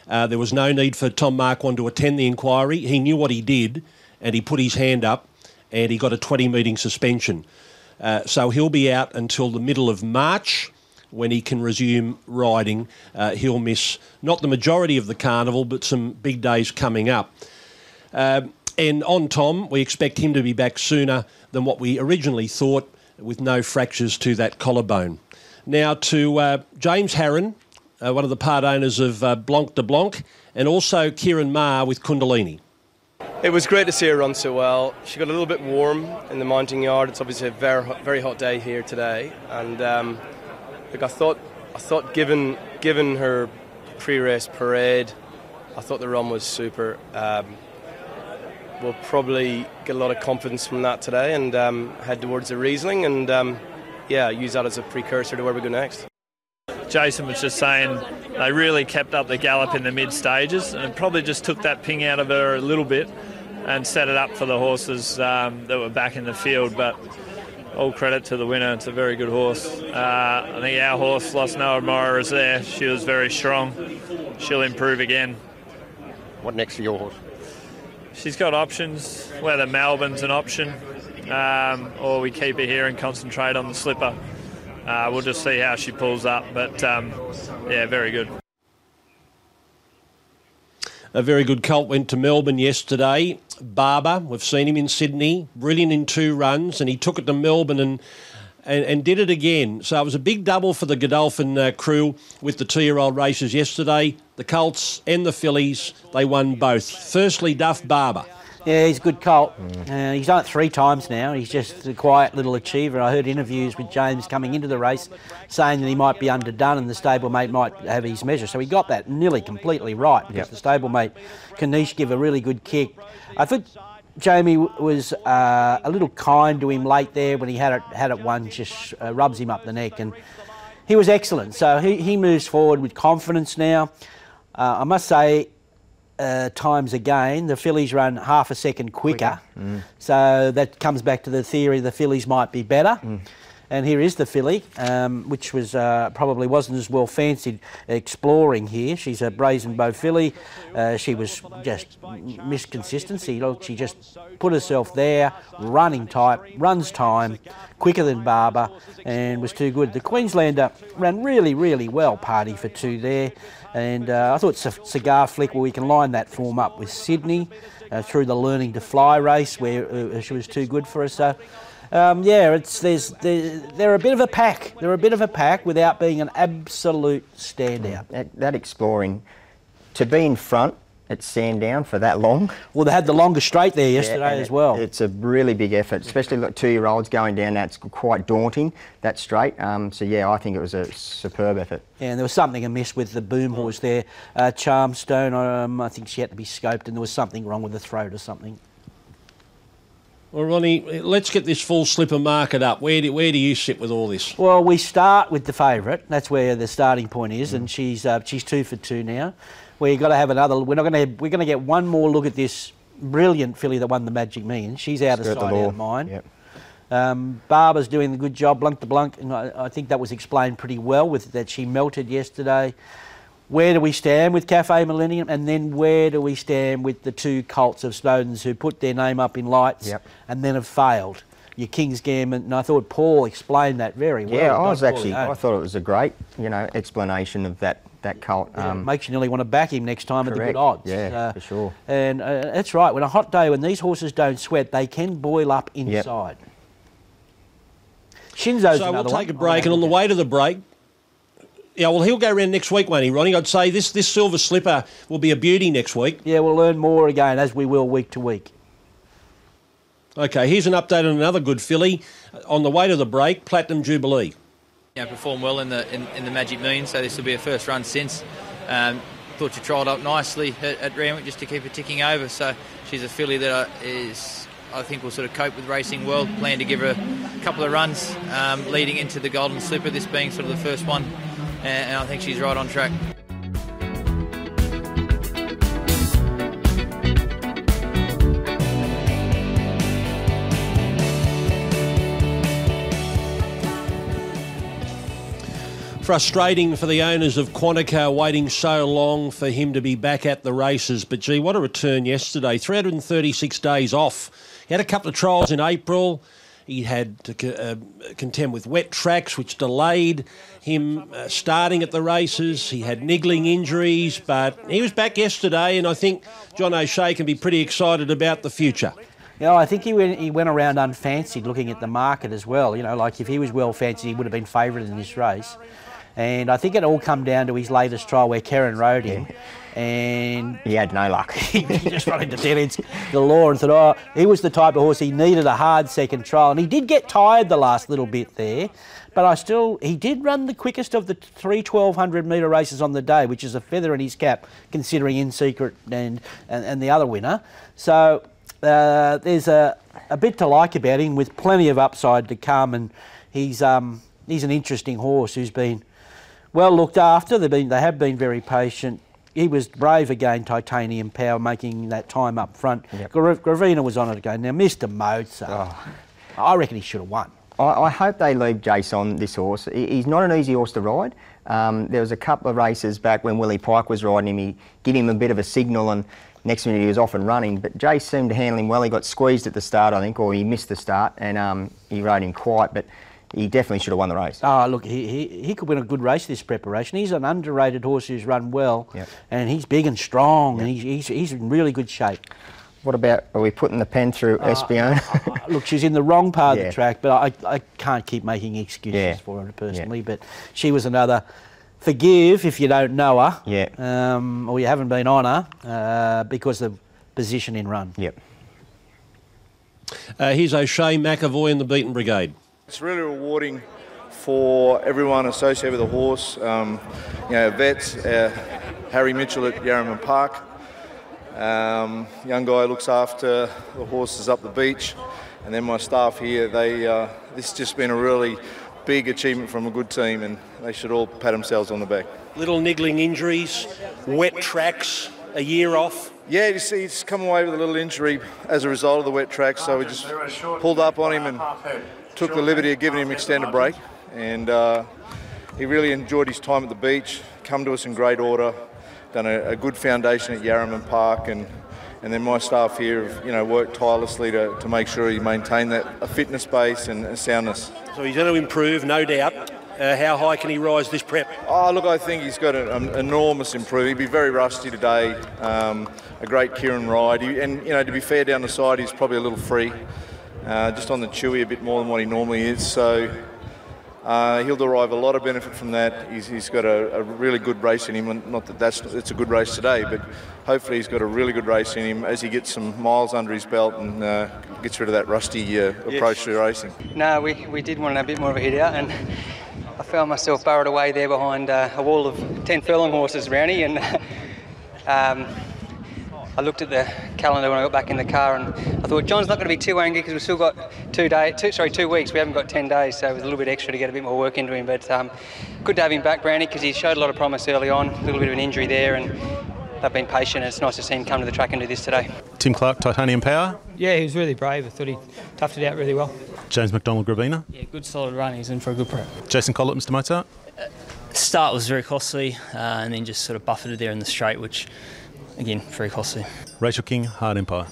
Uh, there was no need for Tom Marquand to attend the inquiry. He knew what he did, and he put his hand up, and he got a 20 meeting suspension. Uh, so he'll be out until the middle of March when he can resume riding, uh, he'll miss not the majority of the carnival, but some big days coming up. Um, and on Tom, we expect him to be back sooner than what we originally thought, with no fractures to that collarbone. Now to uh, James Harron, uh, one of the part owners of uh, Blanc de Blanc, and also Kieran Marr with Kundalini. It was great to see her run so well. She got a little bit warm in the mounting yard. It's obviously a very hot, very hot day here today, and um, look, I thought I thought given given her pre-race parade, I thought the run was super. Um, we'll probably get a lot of confidence from that today and um, head towards the Riesling and um, yeah, use that as a precursor to where we go next. Jason was just saying they really kept up the gallop in the mid stages and probably just took that ping out of her a little bit and set it up for the horses um, that were back in the field. But all credit to the winner. It's a very good horse. Uh, I think our horse, Lost No Admirers, there. She was very strong. She'll improve again. What next for your horse? She's got options, whether Melbourne's an option um, or we keep her here and concentrate on the slipper. Uh, we'll just see how she pulls up, but um, yeah, very good. A very good colt went to Melbourne yesterday. Barber, we've seen him in Sydney, brilliant in two runs, and he took it to Melbourne and and, and did it again. So it was a big double for the Godolphin uh, crew with the two-year-old races yesterday. The Colts and the fillies, they won both. Firstly, Duff Barber. Yeah, he's a good colt. Uh, he's done it three times now. He's just a quiet little achiever. I heard interviews with James coming into the race saying that he might be underdone and the stablemate might have his measure. So he got that nearly completely right because the stablemate, Kanish, give a really good kick. I think Jamie was uh, a little kind to him late there when he had it had it one, just uh, rubs him up the neck, and he was excellent. So he, he moves forward with confidence now. Uh, I must say, uh, times again, the fillies run half a second quicker. Mm. So that comes back to the theory the fillies might be better. And here is the filly, um, which was uh, probably wasn't as well fancied exploring here. She's a Brazen Beau filly. Uh, she was just misconsistency. Look, she just put herself there, running tight, runs time, quicker than Barber, and was too good. The Queenslander ran really, really well, party for two there. And uh, I thought it's a cigar flick where we can line that form up with Sydney uh, through the learning to fly race where uh, she was too good for us. So, um, yeah, it's there's they're, they're a bit of a pack. They're a bit of a pack without being an absolute standout. That, that exploring, to be in front at Sandown for that long. Well, they had the longest straight there yesterday and as it- well. It's a really big effort, especially like two-year-olds going down. That's quite daunting. That straight. Um, so yeah, I think it was a superb effort. Yeah, and there was something amiss with the boom horse there. Uh, Charmstone, um, I think she had to be scoped, and there was something wrong with the throat or something. Well, Ronnie, let's get this full slipper market up. Where do, where do you sit with all this? Well, we start with the favourite. That's where the starting point is, and she's uh, she's two for two now. We've got to have another. We're not going to. We're going to get one more look at this brilliant filly that won the Magic Million. She's out of Skirt the sight, out of mind. Yep. Um, Barber's doing a good job, Blanc de Blanc, and I, I think that was explained pretty well with that she melted yesterday. Where do we stand with Cafe Millennium, and then where do we stand with the two cults of Snowdens who put their name up in lights Yep. and then have failed? Your King's Gambit, and I thought Paul explained that very well. Yeah, I was actually. I thought it was a great, you know, explanation of that that cult. Yeah, Um, makes you nearly want to back him next time at the good odds. Yeah, for sure. And uh, that's right. When a hot day, when these horses don't sweat, they can boil up inside. Shinzo's so we'll take one. a break, and on the way to the break, yeah, well, he'll go around next week, won't he, Ronnie? I'd say this this silver slipper will be a beauty next week. Yeah, we'll learn more again as we will week to week. Okay, here's an update on another good filly. On the way to the break, Platinum Jubilee. Yeah, know, performed well in the in, in the Magic Million, so this will be a first run since. Um, thought she trialled up nicely at, at Randwick just to keep her ticking over. So she's a filly that uh, is, I think, will sort of cope with racing well. Plan to give her a couple of runs um, leading into the Golden Slipper, this being sort of the first one, and, I think she's right on track. Frustrating for the owners of Quantico waiting so long for him to be back at the races. But gee, what a return yesterday. 336 days off. He had a couple of trials in April. He had to co- uh, contend with wet tracks, which delayed him uh, starting at the races. He had niggling injuries, but he was back yesterday, and I think John O'Shea can be pretty excited about the future. You know, I think he went, he went around unfancied looking at the market as well. You know, like if he was well fancied, he would have been favourite in this race. And I think it all come down to his latest trial where Kerrin rode him. And he had no luck. he just ran into dead ends galore and thought, oh, he was the type of horse he needed a hard second trial. And he did get tired the last little bit there. But I still, he did run the quickest of the three 1200 metre races on the day, which is a feather in his cap, considering In Secret and, and, and the other winner. So uh, there's a, a bit to like about him with plenty of upside to come. And he's, um, he's an interesting horse who's been well looked after. They've been, they have been very patient. He was brave again, Titanium Power, making that time up front. Yep. Gra- Gravina was on it again. Now, Mr. Mozart, I reckon he should have won. I, I hope they leave Jace on this horse. He- He's not an easy horse to ride. Um, there was a couple of races back when Willie Pike was riding him. He gave him a bit of a signal, and next minute he was off and running. But Jace seemed to handle him well. He got squeezed at the start, I think, or he missed the start, and um, he rode him quiet. But he definitely should have won the race. Oh, look, he, he, he could win a good race this preparation. He's an underrated horse who's run well, Yep. and he's big and strong, and he's, he's, he's in really good shape. What about, are we putting the pen through Uh, Espiona? Look, she's in the wrong part of the track, but I, I can't keep making excuses Yeah. for her personally. But she was another forgive if you don't know her, Yeah. um, or you haven't been on her uh, because of position in run. Yep. Uh, here's O'Shea, McEvoy, in the Beaten Brigade. It's really rewarding for everyone associated with the horse. Um, you know, vets, uh, Harry Mitchell at Yarraman Park. Um, young guy looks after the horses up the beach, and then my staff here. They uh, this has just been a really big achievement from a good team, and they should all pat themselves on the back. Little niggling injuries, wet tracks, a year off. Yeah, you see, he's come away with a little injury as a result of the wet track, so we just pulled up on him and took the liberty of giving him an extended break. And uh, he really enjoyed his time at the beach, come to us in great order, done a, a good foundation at Yarraman Park, and, and then my staff here have you know, worked tirelessly to, to make sure he maintained that a fitness base and a soundness. So he's going to improve, no doubt. Uh, how high can he rise this prep? Oh, look, I think he's got an, an enormous improvement. He'd be very rusty today. Um, a great Kerrin ride. He, and, you know, to be fair, down the side, he's probably a little free. Uh, just on the chewy a bit more than what he normally is. So uh, he'll derive a lot of benefit from that. He's, he's got a, a really good race in him. Not that that's it's a good race today, but hopefully he's got a really good race in him as he gets some miles under his belt and uh, gets rid of that rusty uh, approach to racing. No, we, we did want a bit more of a hit out, and I found myself burrowed away there behind uh, a wall of 10 furlong horses, Rowney, and um, I looked at the calendar when I got back in the car, and I thought John's not going to be too angry because we've still got two days, two, sorry, two weeks. We haven't got 10 days, so it was a little bit extra to get a bit more work into him. But um, good to have him back, Brownie, because he showed a lot of promise early on. A little bit of an injury there, and they've been patient. And it's nice to see him come to the track and do this today. Tim Clark, Titanium Power. Yeah, he was really brave. I thought he toughed it out really well. James McDonald, Gravina. Yeah, good solid run. He's in for a good prep. Jason Collett, Mr. Mozart. Start was very costly, uh, and then just sort of buffeted there in the straight, which again very costly. Rachel King, Hard Empire.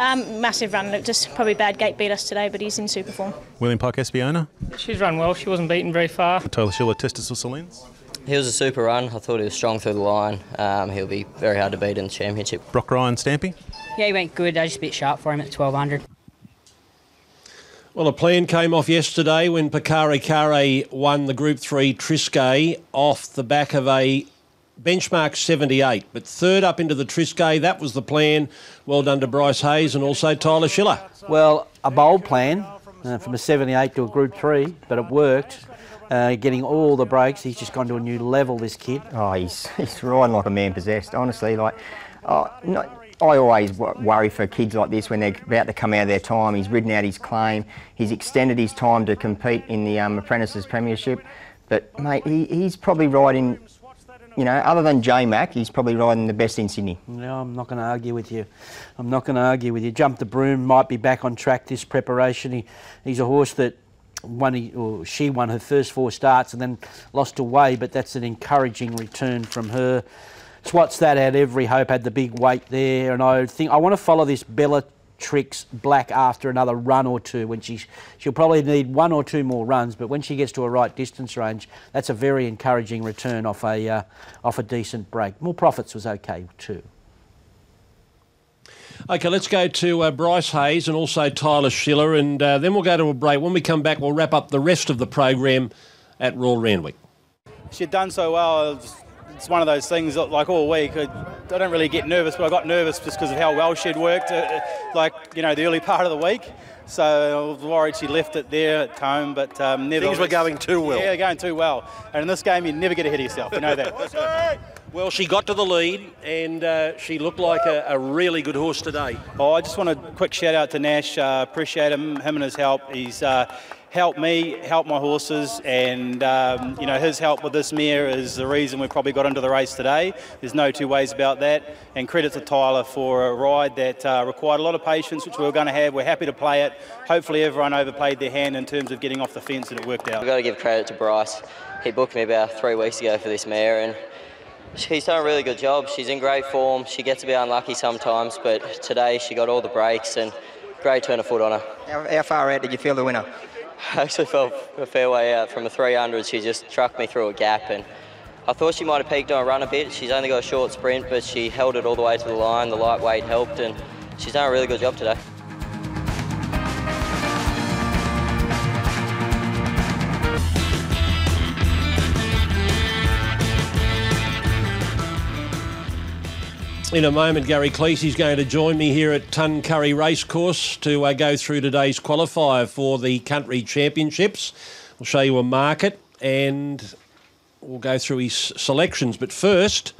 Um, massive run. Look, just probably bad gate beat us today, but he's in super form. William Park, Espiona. She's run well. She wasn't beaten very far. Tyler Schiller, Testis or Salines. He was a super run. I thought he was strong through the line. Um, he'll be very hard to beat in the championship. Brock Ryan, Stampy. Yeah, he went good. I just a bit sharp for him at 1200. Well, a plan came off yesterday when Pakari Kare won the Group 3 Triscay off the back of a benchmark 78. But third up into the Triscay, that was the plan. Well done to Bryce Hayes and also Tyler Schiller. Well, a bold plan uh, from a 78 to a Group 3, but it worked. Uh, getting all the breaks, he's just gone to a new level, this kid. Oh, he's, he's riding like a man possessed, honestly. Like, oh, not, I always worry for kids like this when they're about to come out of their time. He's ridden out his claim. He's extended his time to compete in the um, Apprentices Premiership. But, mate, he, he's probably riding, you know, other than J Mac, he's probably riding the best in Sydney. No, I'm not going to argue with you. I'm not going to argue with you. Jump the Broom might be back on track this preparation. He, he's a horse that won, or she won her first four starts and then lost away, but that's an encouraging return from her. Swats that had every hope, had the big weight there, and I think I want to follow this Bella tricks black after another run or two when she she'll probably need one or two more runs but when she gets to a right distance range that's a very encouraging return off a uh, off a decent break more profits was okay too Okay, let's go to uh, Bryce Hayes and also Tyler Schiller, and uh, then we'll go to a break. When we come back, we'll wrap up the rest of the program at Royal Randwick. She'd done so well. It's one of those things that, like all week, I, I don't really get nervous, but I got nervous just because of how well she'd worked, uh, like, you know, the early part of the week. So I was worried she left it there at home, but um, never. Things were going too well. Yeah, going too well. And in this game, you never get ahead of yourself. You know that. Well, she got to the lead and uh, she looked like a, a, really good horse today. Oh, I just want a quick shout out to Nash. Uh, appreciate him, him and his help. He's uh, helped me, helped my horses, and um, you know his help with this mare is the reason we probably got into the race today. There's no two ways about that. And credit to Tyler for a ride that uh, required a lot of patience, which we were going to have. We're happy to play it. Hopefully, everyone overplayed their hand in terms of getting off the fence, and it worked out. We've got to give credit to Bryce. He booked me about three weeks ago for this mare, and She's done a really good job. She's in great form. She gets a bit unlucky sometimes, but today she got all the breaks and great turn of foot on her. How, how far out did you feel the winner? I actually felt a fair way out from a 300. She just trucked me through a gap and I thought she might have peaked on a run a bit. She's only got a short sprint, but she held it all the way to the line. The lightweight helped and she's done a really good job today. In a moment, Gary Cleese is going to join me here at Tuncurry Racecourse to uh, go through today's qualifier for the Country Championships. We'll show you a market and we'll go through his selections. But first,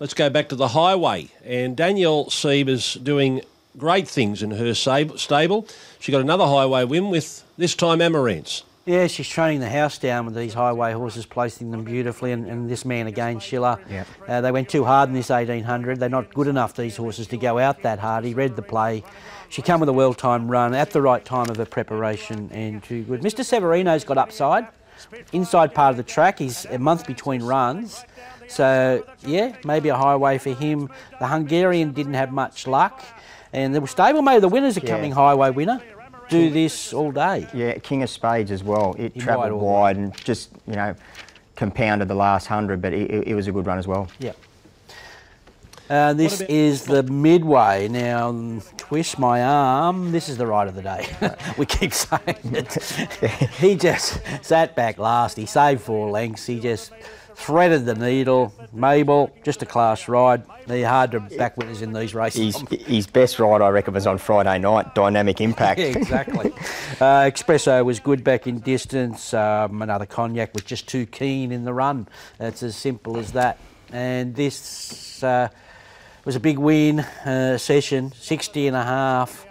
let's go back to the highway. And Danielle Seib is doing great things in her stable. She got another highway win with this time Amarantz. Yeah, she's training the house down with these highway horses, placing them beautifully. And, and this man again, Schiller, yeah. uh, they went too hard in this 1800. They're not good enough, these horses, to go out that hard. He read the play. She came with a well-timed run at the right time of her preparation and too good. Mr. Severino's got upside. Inside part of the track, he's a month between runs. So, yeah, maybe a highway for him. The Hungarian didn't have much luck. And the stablemate of the winners a yeah. coming highway winner do this all day. Yeah, King of Spades as well. It he travelled wide and just, you know, compounded the last hundred, but it, it, was a good run as well. Yeah. Uh, this is the midway. Now, twist my arm. This is the ride of the day. we keep saying it. he just sat back last. He saved four lengths. He just threaded the needle. Mabel, just a class ride. They're hard to back winners in these races. His, his best ride, I reckon, was on Friday night, Dynamic Impact. yeah, exactly. uh, Espresso was good back in distance. Um, another Cognac was just too keen in the run. It's as simple as that. And this uh, was a big win uh, session, 60 and a half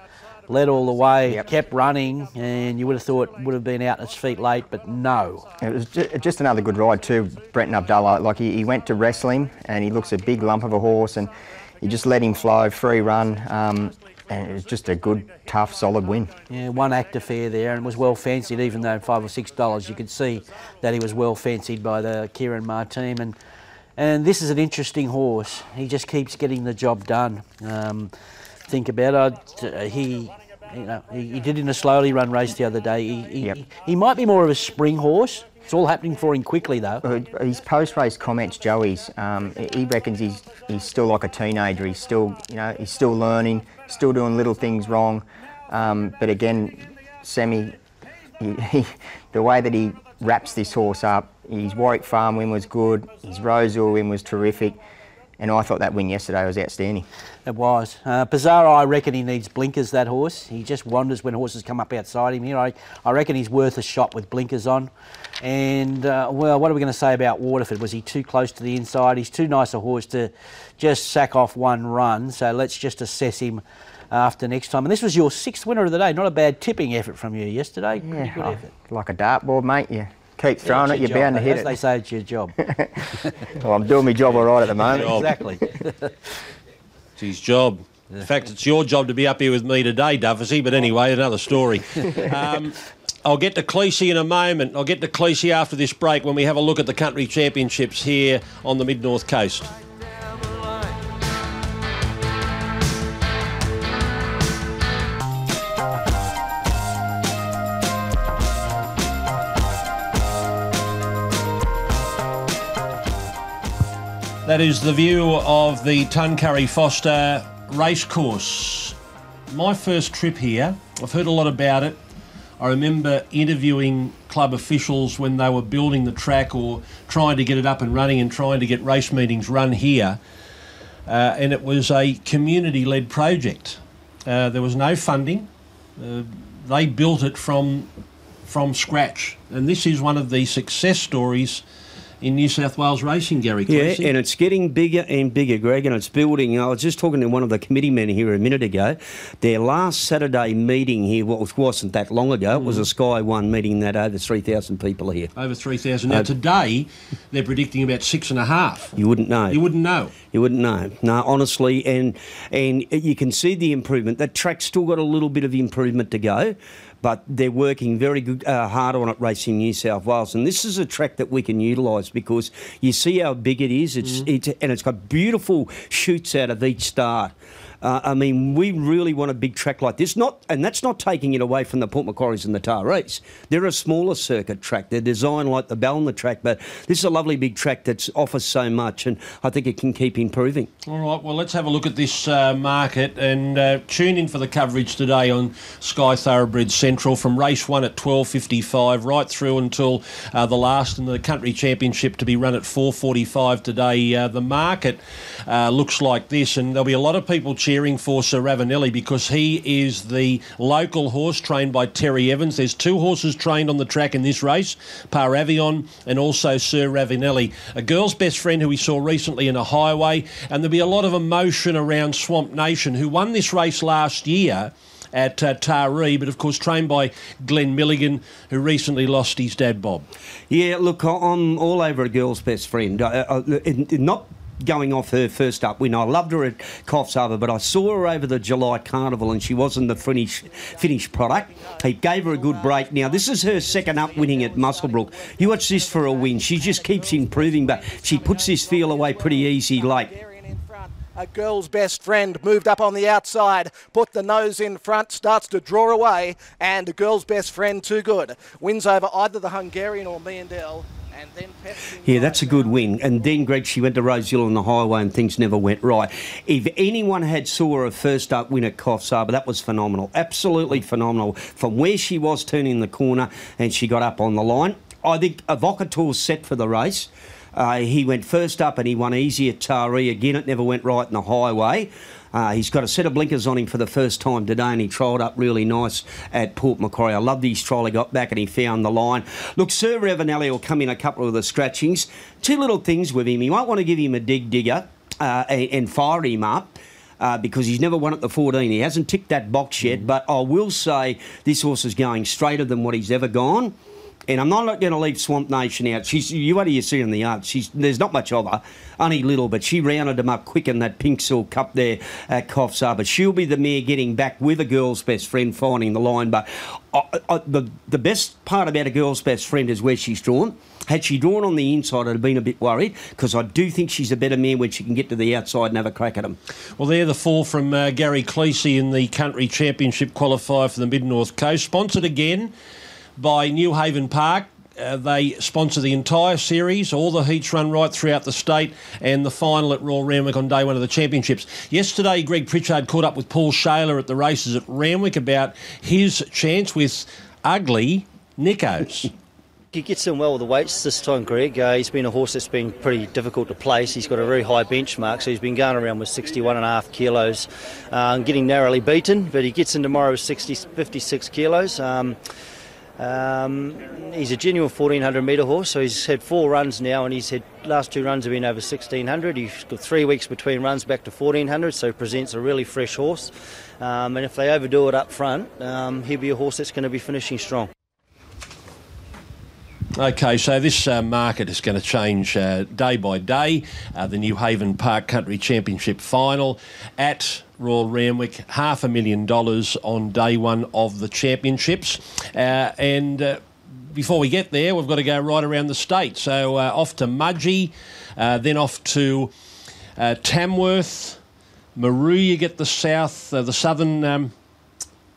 led all the way, yep. kept running, and you would have thought would have been out its feet late, but no. It was just another good ride too, Brenton Avdulla. Like he, he went to wrestle him, and he looks a big lump of a horse, and you just let him flow, free run. Um, and it was just a good, tough, solid win. Yeah, one act affair there, and was well fancied. Even though five or six dollars, you could see that he was well fancied by the Kieran Martine. And and this is an interesting horse. He just keeps getting the job done. Um, think about it. He, you know, he, he, did in a slowly run race the other day. He, he, yep. he, might be more of a spring horse. It's all happening for him quickly, though. Uh, his post-race comments, Joey's, um, he reckons he's he's still like a teenager. He's still, you know, he's still learning, still doing little things wrong. Um, but again, Semi, he, the way that he wraps this horse up, his Warwick Farm win was good. His Rosehill win was terrific. And I thought that win yesterday was outstanding. It was. Uh, Pizarro, I reckon he needs blinkers, that horse. He just wanders when horses come up outside him here. I, I reckon he's worth a shot with blinkers on. And, uh, well, what are we going to say about Waterford? Was he too close to the inside? He's too nice a horse to just sack off one run. So let's just assess him after next time. And this was your sixth winner of the day. Not a bad tipping effort from you yesterday. Yeah, good effort. Like a dartboard, mate. Yeah keep throwing yeah, it, you're bound to hit As it. they say, it's your job. well, I'm doing my job all right at the moment. exactly. it's his job. In fact, it's your job to be up here with me today, Dufficy, but anyway, another story. Um, I'll get to Cleese in a moment. I'll get to Cleese after this break when we have a look at the country championships here on the mid north coast. That is the view of the Tuncurry Forster racecourse. My first trip here, I've heard a lot about it. I remember interviewing club officials when they were building the track or trying to get it up and running and trying to get race meetings run here. Uh, and it was a community led project. Uh, there was no funding. Uh, they built it from, from scratch. And this is one of the success stories in New South Wales racing, Gary Yeah, Cleese. and it's getting bigger and bigger, Greg, and it's building. I was just talking to one of the committee men here a minute ago. Their last Saturday meeting here, which wasn't that long ago, it was a Sky One meeting that over 3,000 people are here. Over 3,000. Now, Uh, today, they're predicting about six and a half. You wouldn't know. You wouldn't know. You wouldn't know. No, honestly, and and you can see the improvement. That track's still got a little bit of improvement to go, but they're working very good, uh, hard on it, Racing New South Wales. And this is a track that we can utilise because you see how big it is. It's, it's and it's got beautiful shoots out of each start. Uh, I mean, we really want a big track like this. Not, and that's not taking it away from the Port Macquarie's and the Tarese. They're a smaller circuit track. They're designed like the Ballina track, but this is a lovely big track that offers so much, and I think it can keep improving. All right, well, let's have a look at this uh, market and uh, tune in for the coverage today on Sky Thoroughbred Central from race one at 12.55 right through until uh, the last in the Country Championship to be run at 4.45 today. Uh, the market uh, looks like this, and there'll be a lot of people cheering for Sir Ravanelli because he is the local horse trained by Terry Evans. There's two horses trained on the track in this race, Par Avion and also Sir Ravanelli. A girl's best friend who we saw recently in a highway, and there'll be a lot of emotion around Swamp Nation, who won this race last year at uh, Taree, but of course trained by Glenn Milligan, who recently lost his dad, Bob. Yeah, look, I'm all over a girl's best friend. I, I, not going off her first up win. I loved her at Coffs Harbour, but I saw her over the July Carnival and she wasn't the finish, finished product. He gave her a good break. Now, this is her second up winning at Muswellbrook. You watch this for a win. She just keeps improving, but she puts this feel away pretty easy late. A girl's best friend moved up on the outside, put the nose in front, starts to draw away, and a girl's best friend, too good, wins over either the Hungarian or Pepsi. Yeah, that's a good win. And then, Greg, she went to Rosehill on the highway and things never went right. If anyone had saw her first up win at Coffs Harbour, that was phenomenal. Absolutely phenomenal. From where she was turning the corner and she got up on the line. I think Avocator's set for the race. Uh, he went first up and he won easy at Taree. Again, it never went right in the highway. Uh, he's got a set of blinkers on him for the first time today and he trialled up really nice at Port Macquarie. I loved his trial. He got back and he found the line. Look, Sir Ravanelli will come in a couple of the scratchings. Two little things with him. You might want to give him a dig digger uh, and, and fire him up. Uh, because he's never won at the 14. He hasn't ticked that box yet, but I will say this horse is going straighter than what he's ever gone. And I'm not going to leave Swamp Nation out. She's you what do you see in the yard? She's there's not much of her, only little, but she rounded him up quick in that pink silk cup there at Coffs Harbour. She'll be the mare getting back with a girl's best friend finding the line. But I, I, the the best part about a girl's best friend is where she's drawn. Had she drawn on the inside, I'd have been a bit worried because I do think she's a better mare when she can get to the outside and have a crack at him. Well, they're the four from uh, Gary Cleese in the Country Championship qualifier for the Mid North Coast, sponsored again by Newhaven Park. Uh, they sponsor the entire series. All the heats run right throughout the state, and the final at Royal Randwick on day one of the championships. Yesterday, Greg Pritchard caught up with Paul Shailer at the races at Randwick about his chance with ugly Nickos. He gets in well with the weights this time, Greg. Uh, he's been a horse that's been pretty difficult to place. He's got a very high benchmark, so he's been going around with 61 and a half kilos, uh, getting narrowly beaten, but he gets in tomorrow with 60, 56 kilos. Um, um, he's a genuine 1400 metre horse, so he's had four runs now, and he's had last two runs have been over 1600. He's got three weeks between runs back to 1400, so presents a really fresh horse. Um, and if they overdo it up front, um, he'll be a horse that's going to be finishing strong. Okay, so this uh, market is going to change uh, day by day. Uh, the Newhaven Park Country Championship final at Royal Randwick, half a million dollars on day one of the championships. Uh, and uh, before we get there, we've got to go right around the state. So uh, off to Mudgee, then off to Tamworth, Maru. You get the south, the southern, um,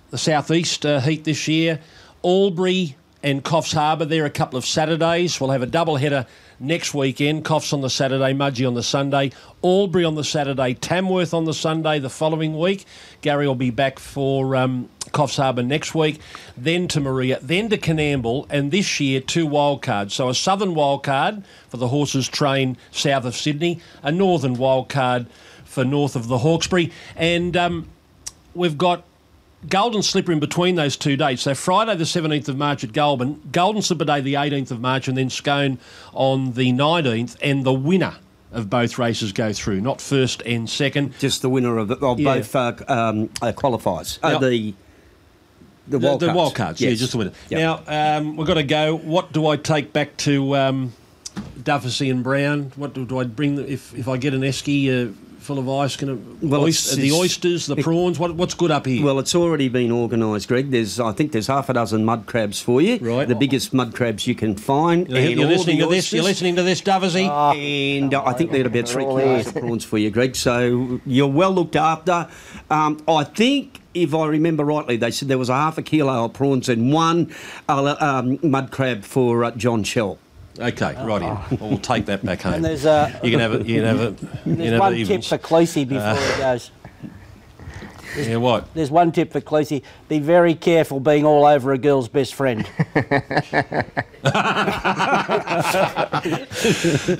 the southeast heat this year. Albury, and Coffs Harbour. They're a couple of Saturdays. We'll have a double header next weekend. Coffs on the Saturday, Mudgee on the Sunday, Albury on the Saturday, Tamworth on the Sunday the following week. Gary will be back for um, Coffs Harbour next week, then to Maria, then to Coonamble, and this year two wild cards. So a southern wild card for the horses trained south of Sydney, a northern wild card for north of the Hawkesbury, and um, we've got Golden Slipper in between those two dates. So Friday the 17th of March at Goulburn, Golden Slipper Day the 18th of March, and then Scone on the 19th, and the winner of both races go through, not first and second. Just the winner of, of Yeah. both uh, um, uh, qualifiers. Uh, Now- the the wild the cards. wild cards, yeah, Yes. just the winner. Yep. Now um, we've got to go. What do I take back to um, and Brown? What do, do I bring the- if if I get an esky uh, full of ice? Can it, Well, oyster- it's- the oysters, the prawns. What, what's good up here? Well, it's already been organised, Greg. There's, I think, there's half a dozen mud crabs for you. Right. The biggest mud crabs you can find. You're- and you're listening the to this? You're listening to this, Dufficy? and uh, I think they're about three kilos of prawns for you, Greg. So you're well looked after. Um, I think, if I remember rightly, they said there was a half a kilo of prawns and one uh, um, mud crab for uh, John Shell. Okay, right in. We'll take that back home. And there's a- you can have it. You can have it. You There's one tip evens. for Cleese before Uh, he goes. Yeah, what? There's one tip for Cleese. Be very careful being all over a girl's best friend.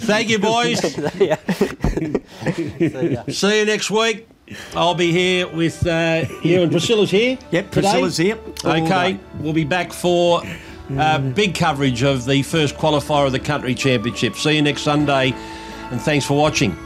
Thank you, boys. See you next week. I'll be here with uh, you and Priscilla's here. Yep, today? Priscilla's here Okay, we'll be back for uh, big coverage of the first qualifier of the country championship. See you next Sunday, and thanks for watching.